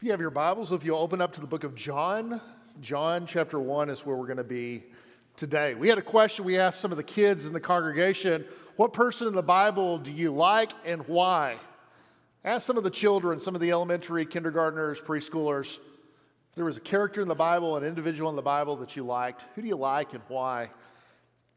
If you have your Bibles, if you'll open up to the book of John, John chapter 1 is where we're going to be today. We had a question we asked some of the kids in the congregation What person in the Bible do you like and why? Ask some of the children, some of the elementary, kindergartners, preschoolers. If there was a character in the Bible, an individual in the Bible that you liked, who do you like and why?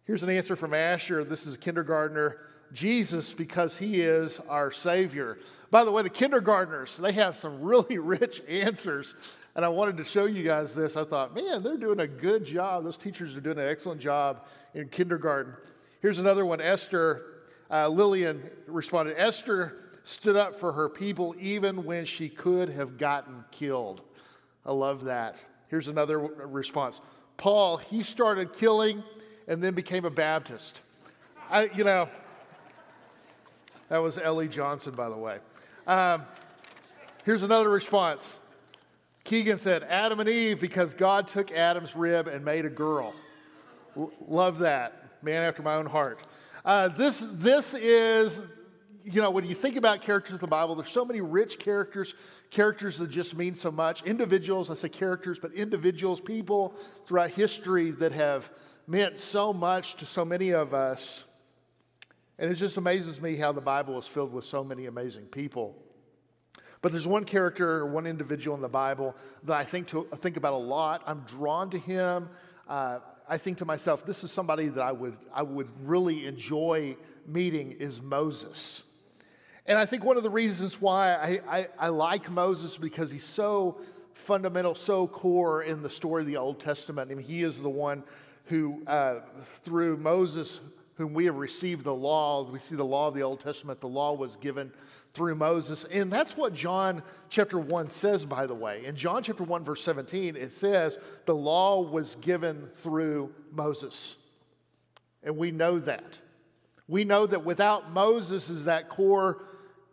Here's an answer from Asher. This is a kindergartner. Jesus, because he is our Savior. By the way, the kindergartners, they have some really rich answers. And I wanted to show you guys this. I thought, man, they're doing a good job. Those teachers are doing an excellent job in kindergarten. Here's another one Esther, uh, Lillian responded Esther stood up for her people even when she could have gotten killed. I love that. Here's another response Paul, he started killing and then became a Baptist. I, you know, that was Ellie Johnson, by the way. Um, here's another response. Keegan said, Adam and Eve, because God took Adam's rib and made a girl. L- love that. Man after my own heart. Uh, this, this is, you know, when you think about characters in the Bible, there's so many rich characters, characters that just mean so much. Individuals, I say characters, but individuals, people throughout history that have meant so much to so many of us. And it just amazes me how the Bible is filled with so many amazing people. But there's one character or one individual in the Bible that I think, to, think about a lot. I'm drawn to him. Uh, I think to myself, this is somebody that I would, I would really enjoy meeting is Moses. And I think one of the reasons why I, I, I like Moses because he's so fundamental, so core in the story of the Old Testament. I mean, he is the one who, uh, through Moses, whom we have received the law. We see the law of the Old Testament. The law was given through Moses. And that's what John chapter 1 says, by the way. In John chapter 1, verse 17, it says the law was given through Moses. And we know that. We know that without Moses is that core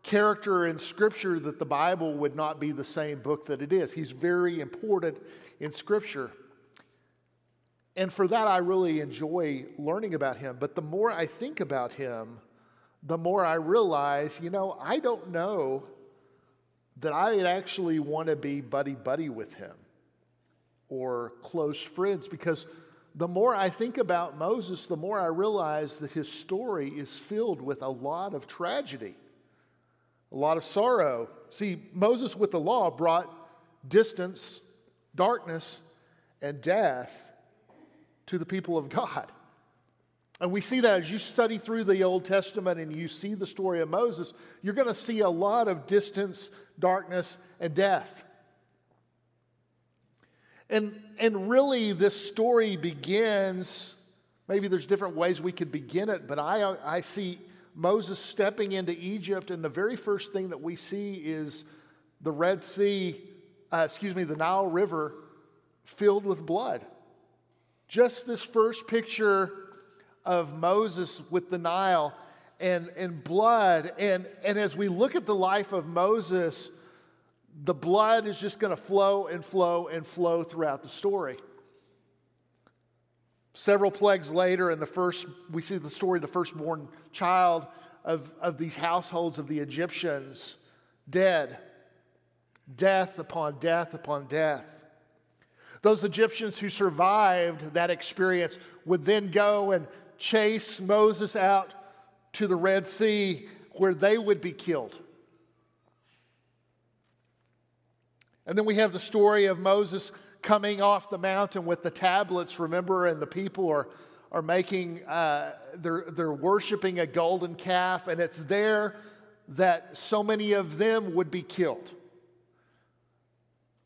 character in Scripture, that the Bible would not be the same book that it is. He's very important in Scripture. And for that, I really enjoy learning about him. But the more I think about him, the more I realize, you know, I don't know that I actually want to be buddy buddy with him or close friends because the more I think about Moses, the more I realize that his story is filled with a lot of tragedy, a lot of sorrow. See, Moses with the law brought distance, darkness, and death to the people of God. And we see that as you study through the Old Testament and you see the story of Moses, you're going to see a lot of distance, darkness, and death. And, and really, this story begins, maybe there's different ways we could begin it, but I, I see Moses stepping into Egypt, and the very first thing that we see is the Red Sea, uh, excuse me, the Nile River filled with blood. Just this first picture of Moses with the Nile and, and blood. And, and as we look at the life of Moses, the blood is just going to flow and flow and flow throughout the story. Several plagues later, in the first, we see the story of the firstborn child of, of these households of the Egyptians dead. Death upon death upon death. Those Egyptians who survived that experience would then go and chase Moses out to the Red Sea where they would be killed. And then we have the story of Moses coming off the mountain with the tablets, remember, and the people are, are making, uh, they're, they're worshiping a golden calf, and it's there that so many of them would be killed.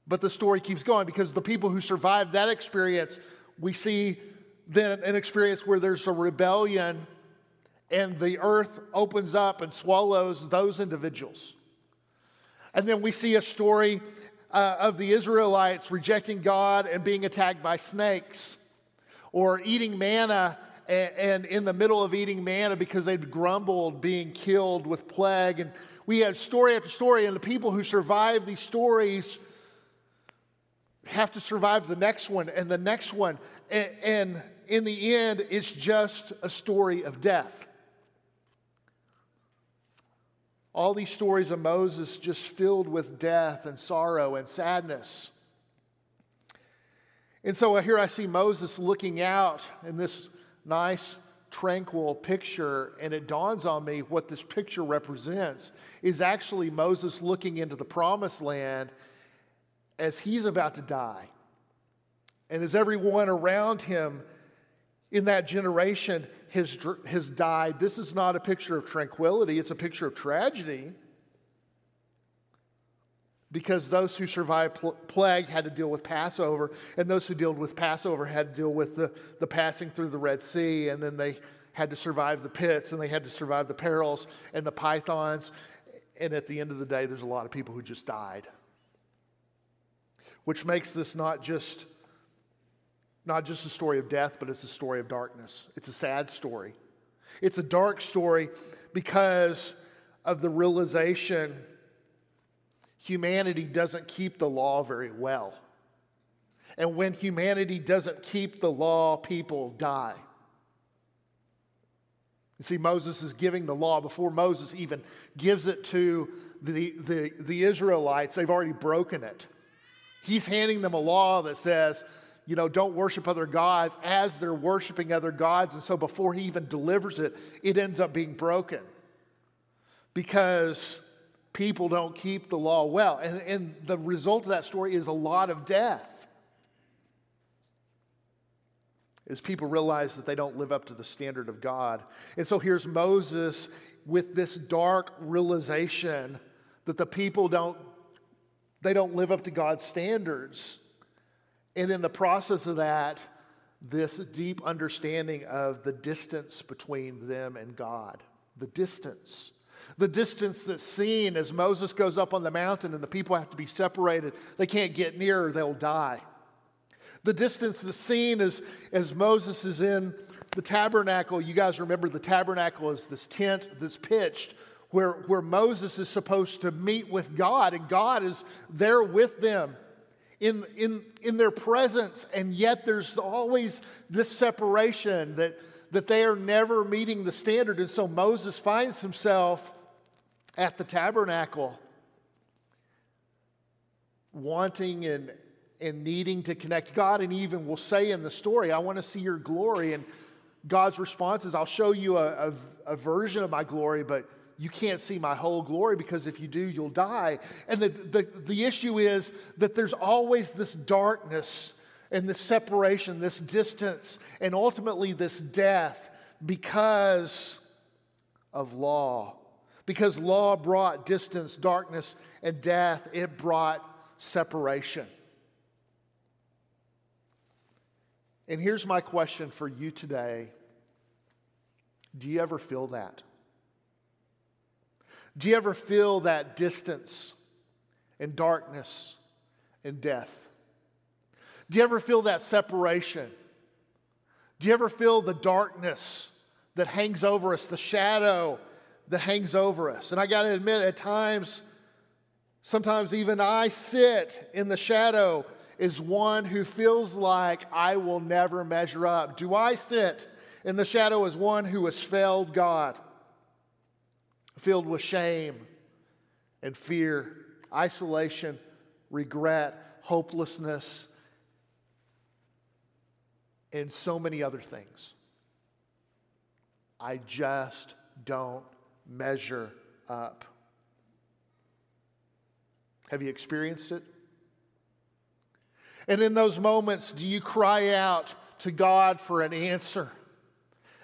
But the story keeps going because the people who survived that experience, we see then an experience where there's a rebellion and the earth opens up and swallows those individuals. And then we see a story uh, of the Israelites rejecting God and being attacked by snakes, or eating manna and, and in the middle of eating manna because they'd grumbled, being killed with plague. And we have story after story, and the people who survive these stories have to survive the next one and the next one. And, and in the end, it's just a story of death. All these stories of Moses just filled with death and sorrow and sadness. And so here I see Moses looking out in this nice, tranquil picture, and it dawns on me what this picture represents is actually Moses looking into the promised land as he's about to die. And as everyone around him in that generation has, has died, this is not a picture of tranquility, it's a picture of tragedy. Because those who survived pl- plague had to deal with Passover, and those who dealt with Passover had to deal with the, the passing through the Red Sea, and then they had to survive the pits, and they had to survive the perils and the pythons. And at the end of the day, there's a lot of people who just died. Which makes this not just not just a story of death, but it's a story of darkness. It's a sad story. It's a dark story because of the realization humanity doesn't keep the law very well. And when humanity doesn't keep the law, people die. You see, Moses is giving the law before Moses even gives it to the, the, the Israelites, they've already broken it. He's handing them a law that says, you know, don't worship other gods as they're worshiping other gods. And so before he even delivers it, it ends up being broken because people don't keep the law well. And, and the result of that story is a lot of death. As people realize that they don't live up to the standard of God. And so here's Moses with this dark realization that the people don't they don't live up to God's standards. And in the process of that, this deep understanding of the distance between them and God. The distance. The distance that's seen as Moses goes up on the mountain and the people have to be separated. They can't get near, they'll die. The distance that's seen as, as Moses is in the tabernacle. You guys remember the tabernacle is this tent that's pitched where, where Moses is supposed to meet with God, and God is there with them in, in, in their presence, and yet there's always this separation that, that they are never meeting the standard. And so Moses finds himself at the tabernacle wanting and, and needing to connect God, and even will say in the story, I want to see your glory. And God's response is, I'll show you a, a, a version of my glory, but you can't see my whole glory because if you do, you'll die. And the, the, the issue is that there's always this darkness and this separation, this distance, and ultimately this death because of law. Because law brought distance, darkness, and death, it brought separation. And here's my question for you today Do you ever feel that? Do you ever feel that distance and darkness and death? Do you ever feel that separation? Do you ever feel the darkness that hangs over us, the shadow that hangs over us? And I got to admit, at times, sometimes even I sit in the shadow as one who feels like I will never measure up. Do I sit in the shadow as one who has failed God? Filled with shame and fear, isolation, regret, hopelessness, and so many other things. I just don't measure up. Have you experienced it? And in those moments, do you cry out to God for an answer?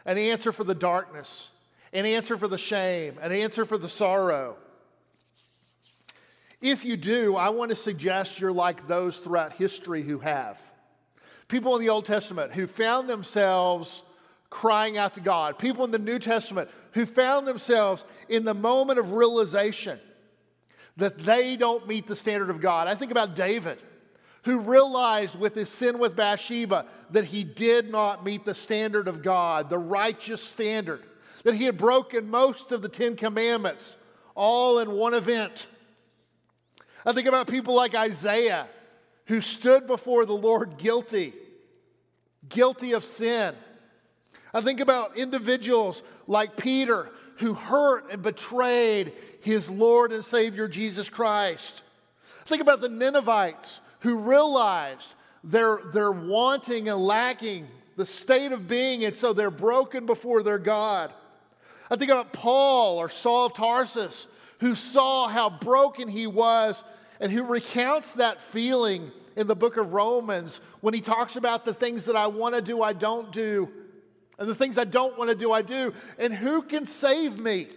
An answer for the darkness, an answer for the shame, an answer for the sorrow. If you do, I want to suggest you're like those throughout history who have. People in the Old Testament who found themselves crying out to God. People in the New Testament who found themselves in the moment of realization that they don't meet the standard of God. I think about David, who realized with his sin with Bathsheba that he did not meet the standard of God, the righteous standard that he had broken most of the Ten Commandments all in one event. I think about people like Isaiah who stood before the Lord guilty, guilty of sin. I think about individuals like Peter who hurt and betrayed his Lord and Savior Jesus Christ. Think about the Ninevites who realized they're, they're wanting and lacking the state of being, and so they're broken before their God. I think about Paul or Saul of Tarsus, who saw how broken he was and who recounts that feeling in the book of Romans when he talks about the things that I want to do, I don't do, and the things I don't want to do, I do. And who can save me?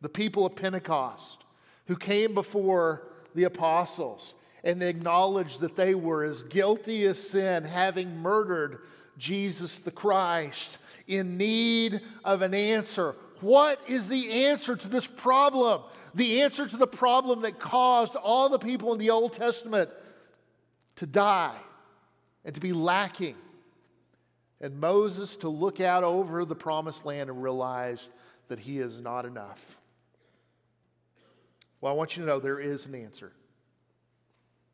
The people of Pentecost who came before the apostles and acknowledged that they were as guilty as sin, having murdered Jesus the Christ, in need of an answer. What is the answer to this problem? The answer to the problem that caused all the people in the Old Testament to die and to be lacking. And Moses to look out over the promised land and realize that he is not enough. Well, I want you to know there is an answer.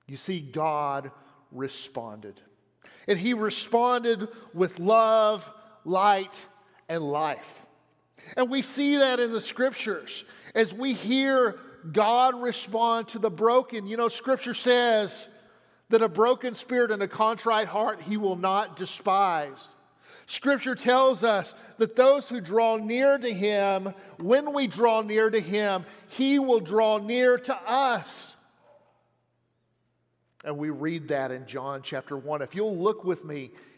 You see, God responded. And he responded with love, light, and life. And we see that in the scriptures as we hear God respond to the broken. You know, scripture says that a broken spirit and a contrite heart he will not despise. Scripture tells us that those who draw near to him, when we draw near to him, he will draw near to us. And we read that in John chapter 1. If you'll look with me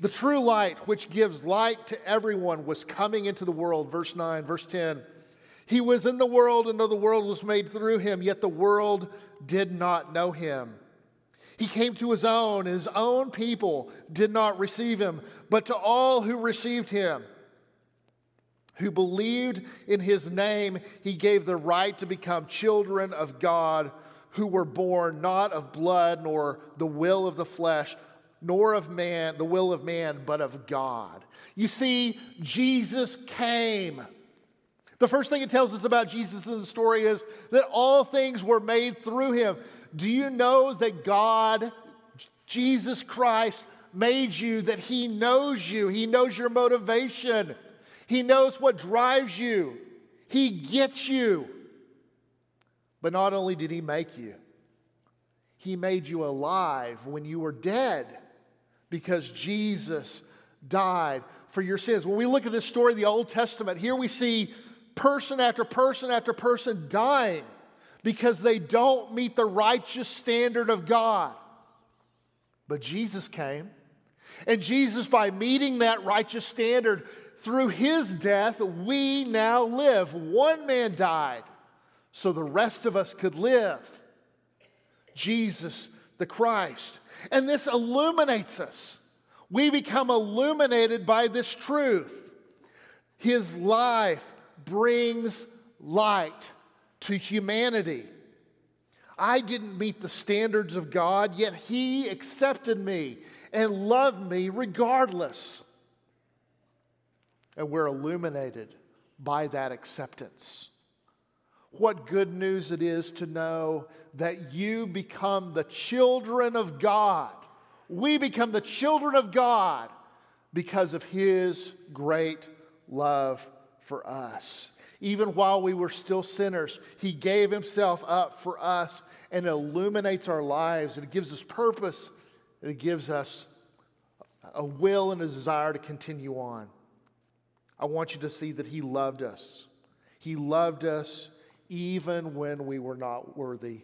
The true light, which gives light to everyone, was coming into the world. Verse 9, verse 10. He was in the world, and though the world was made through him, yet the world did not know him. He came to his own, and his own people did not receive him. But to all who received him, who believed in his name, he gave the right to become children of God who were born not of blood nor the will of the flesh nor of man the will of man but of God. You see Jesus came. The first thing it tells us about Jesus in the story is that all things were made through him. Do you know that God Jesus Christ made you that he knows you. He knows your motivation. He knows what drives you. He gets you. But not only did He make you, He made you alive when you were dead because Jesus died for your sins. When we look at this story of the Old Testament, here we see person after person after person dying because they don't meet the righteous standard of God. But Jesus came, and Jesus, by meeting that righteous standard through his death, we now live. One man died so the rest of us could live. Jesus the Christ. And this illuminates us. We become illuminated by this truth. His life brings light to humanity. I didn't meet the standards of God, yet He accepted me and loved me regardless. And we're illuminated by that acceptance. What good news it is to know that you become the children of God. We become the children of God because of His great love for us. Even while we were still sinners, He gave Himself up for us and illuminates our lives. And it gives us purpose and it gives us a will and a desire to continue on. I want you to see that He loved us. He loved us even when we were not worthy.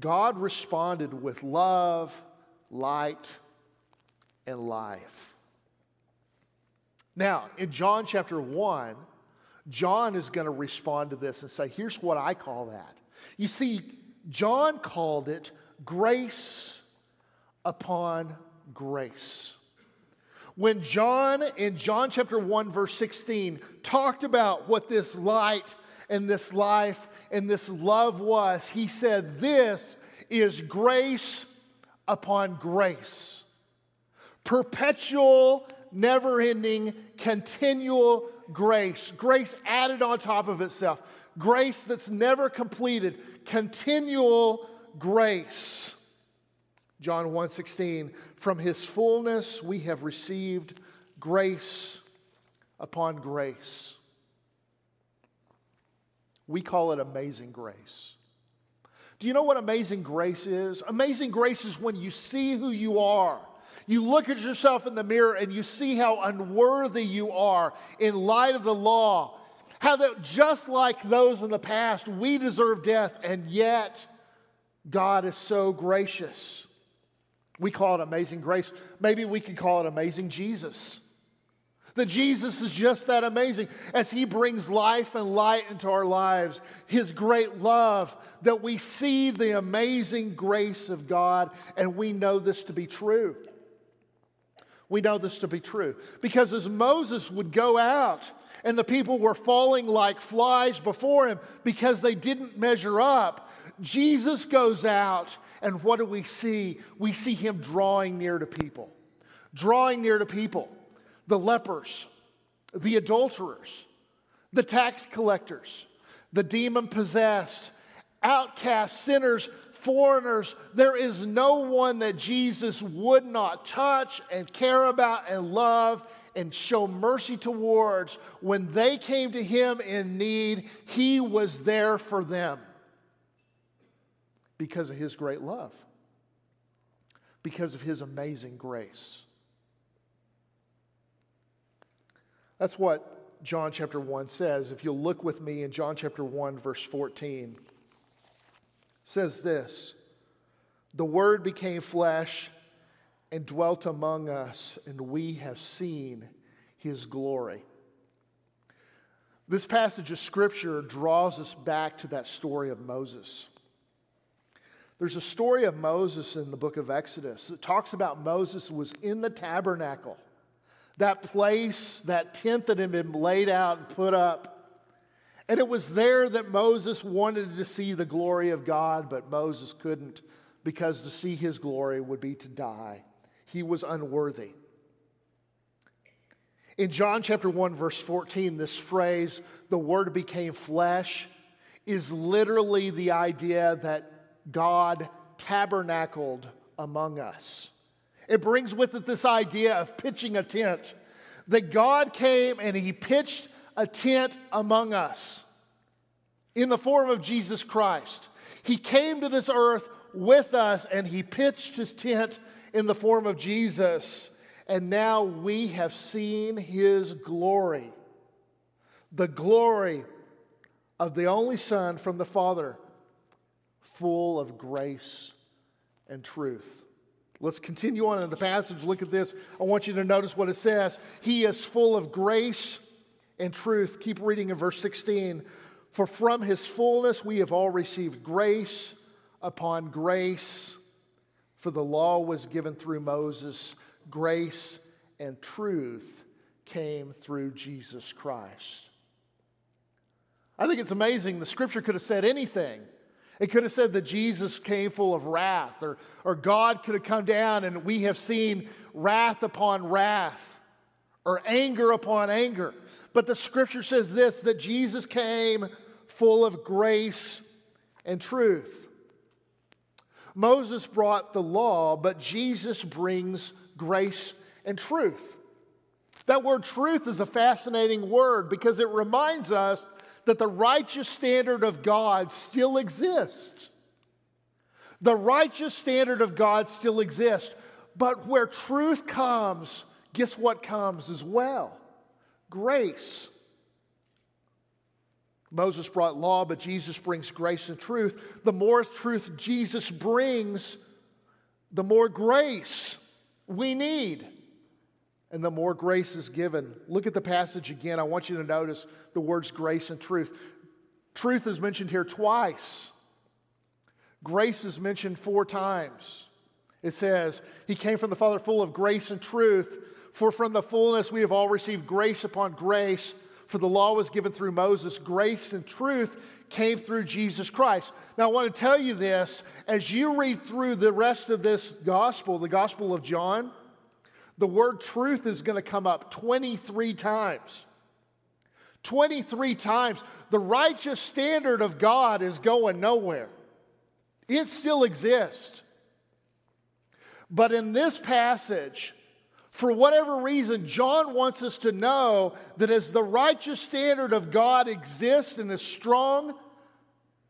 God responded with love, light, and life. Now, in John chapter 1, John is going to respond to this and say, here's what I call that. You see, John called it grace upon grace. When John, in John chapter 1, verse 16, talked about what this light and this life and this love was, he said, This is grace upon grace. Perpetual, never ending, continual grace. Grace added on top of itself. Grace that's never completed. Continual grace. John 1:16 From his fullness we have received grace upon grace. We call it amazing grace. Do you know what amazing grace is? Amazing grace is when you see who you are. You look at yourself in the mirror and you see how unworthy you are in light of the law. How that just like those in the past, we deserve death, and yet God is so gracious. We call it amazing grace. Maybe we could call it amazing Jesus. That Jesus is just that amazing as He brings life and light into our lives, His great love, that we see the amazing grace of God, and we know this to be true. We know this to be true. Because as Moses would go out, and the people were falling like flies before him because they didn't measure up, Jesus goes out, and what do we see? We see him drawing near to people. Drawing near to people the lepers, the adulterers, the tax collectors, the demon possessed, outcasts, sinners, foreigners. There is no one that Jesus would not touch and care about and love and show mercy towards. When they came to him in need, he was there for them because of his great love, because of his amazing grace. That's what John chapter 1 says. If you'll look with me in John chapter 1, verse 14, says this The Word became flesh and dwelt among us, and we have seen his glory. This passage of scripture draws us back to that story of Moses. There's a story of Moses in the book of Exodus that talks about Moses was in the tabernacle that place, that tent that had been laid out and put up. And it was there that Moses wanted to see the glory of God, but Moses couldn't because to see his glory would be to die. He was unworthy. In John chapter 1, verse 14, this phrase, the word became flesh, is literally the idea that God tabernacled among us. It brings with it this idea of pitching a tent. That God came and He pitched a tent among us in the form of Jesus Christ. He came to this earth with us and He pitched His tent in the form of Jesus. And now we have seen His glory. The glory of the only Son from the Father, full of grace and truth. Let's continue on in the passage. Look at this. I want you to notice what it says. He is full of grace and truth. Keep reading in verse 16. For from his fullness we have all received grace upon grace. For the law was given through Moses, grace and truth came through Jesus Christ. I think it's amazing. The scripture could have said anything. It could have said that Jesus came full of wrath, or, or God could have come down and we have seen wrath upon wrath, or anger upon anger. But the scripture says this that Jesus came full of grace and truth. Moses brought the law, but Jesus brings grace and truth. That word truth is a fascinating word because it reminds us that the righteous standard of God still exists. The righteous standard of God still exists. But where truth comes, guess what comes as well? Grace. Moses brought law, but Jesus brings grace and truth. The more truth Jesus brings, the more grace we need and the more grace is given. Look at the passage again. I want you to notice the words grace and truth. Truth is mentioned here twice, grace is mentioned four times. It says, He came from the Father full of grace and truth, for from the fullness we have all received grace upon grace. For the law was given through Moses, grace and truth came through Jesus Christ. Now, I want to tell you this as you read through the rest of this gospel, the Gospel of John, the word truth is going to come up 23 times. 23 times. The righteous standard of God is going nowhere, it still exists. But in this passage, for whatever reason, John wants us to know that as the righteous standard of God exists and is strong,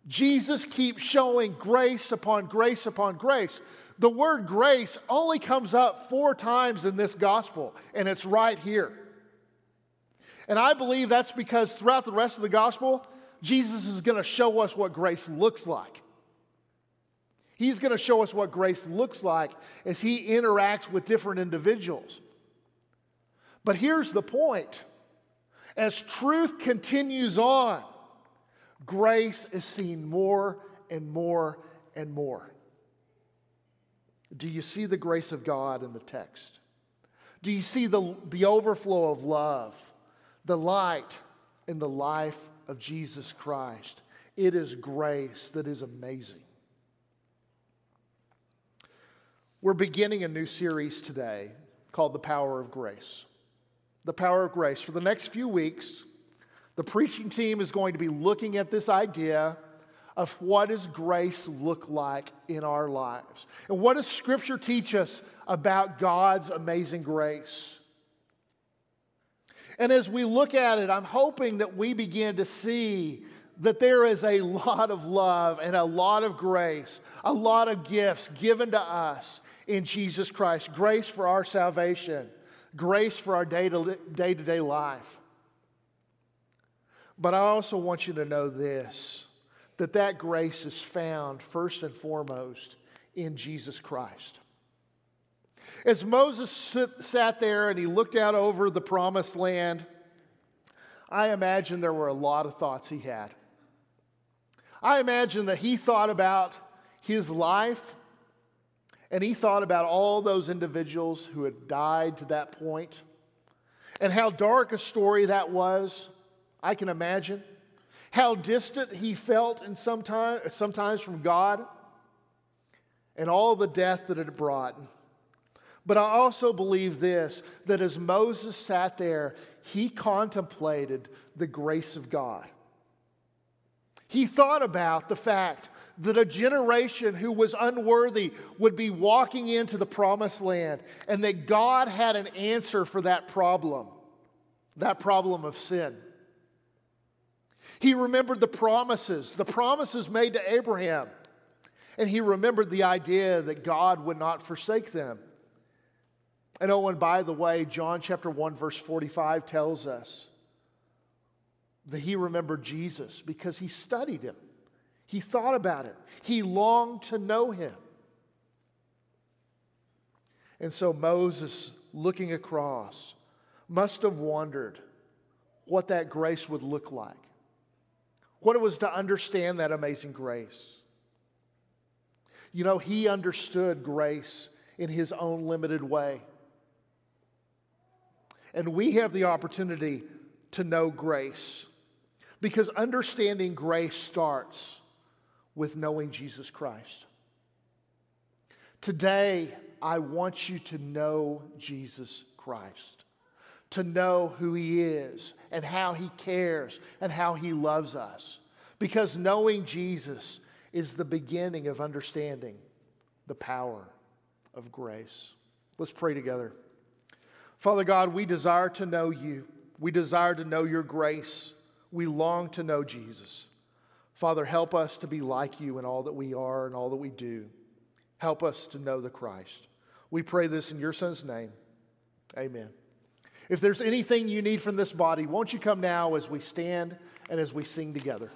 Jesus keeps showing grace upon grace upon grace. The word grace only comes up four times in this gospel, and it's right here. And I believe that's because throughout the rest of the gospel, Jesus is going to show us what grace looks like. He's going to show us what grace looks like as he interacts with different individuals. But here's the point as truth continues on, grace is seen more and more and more. Do you see the grace of God in the text? Do you see the, the overflow of love, the light in the life of Jesus Christ? It is grace that is amazing. We're beginning a new series today called The Power of Grace. The Power of Grace. For the next few weeks, the preaching team is going to be looking at this idea of what does grace look like in our lives? And what does Scripture teach us about God's amazing grace? And as we look at it, I'm hoping that we begin to see that there is a lot of love and a lot of grace, a lot of gifts given to us in Jesus Christ grace for our salvation, grace for our day to day life. But I also want you to know this that that grace is found first and foremost in Jesus Christ. As Moses sit, sat there and he looked out over the promised land, I imagine there were a lot of thoughts he had. I imagine that he thought about his life and he thought about all those individuals who had died to that point and how dark a story that was. I can imagine how distant he felt in sometime, sometimes from God and all the death that it brought. But I also believe this that as Moses sat there, he contemplated the grace of God. He thought about the fact that a generation who was unworthy would be walking into the promised land and that God had an answer for that problem, that problem of sin. He remembered the promises, the promises made to Abraham, and he remembered the idea that God would not forsake them. And oh, and by the way, John chapter 1, verse 45 tells us that he remembered Jesus because he studied him. He thought about it. He longed to know him. And so Moses, looking across, must have wondered what that grace would look like, what it was to understand that amazing grace. You know, he understood grace in his own limited way. And we have the opportunity to know grace because understanding grace starts with knowing Jesus Christ. Today, I want you to know Jesus Christ, to know who He is and how He cares and how He loves us. Because knowing Jesus is the beginning of understanding the power of grace. Let's pray together. Father God, we desire to know you. We desire to know your grace. We long to know Jesus. Father, help us to be like you in all that we are and all that we do. Help us to know the Christ. We pray this in your Son's name. Amen. If there's anything you need from this body, won't you come now as we stand and as we sing together?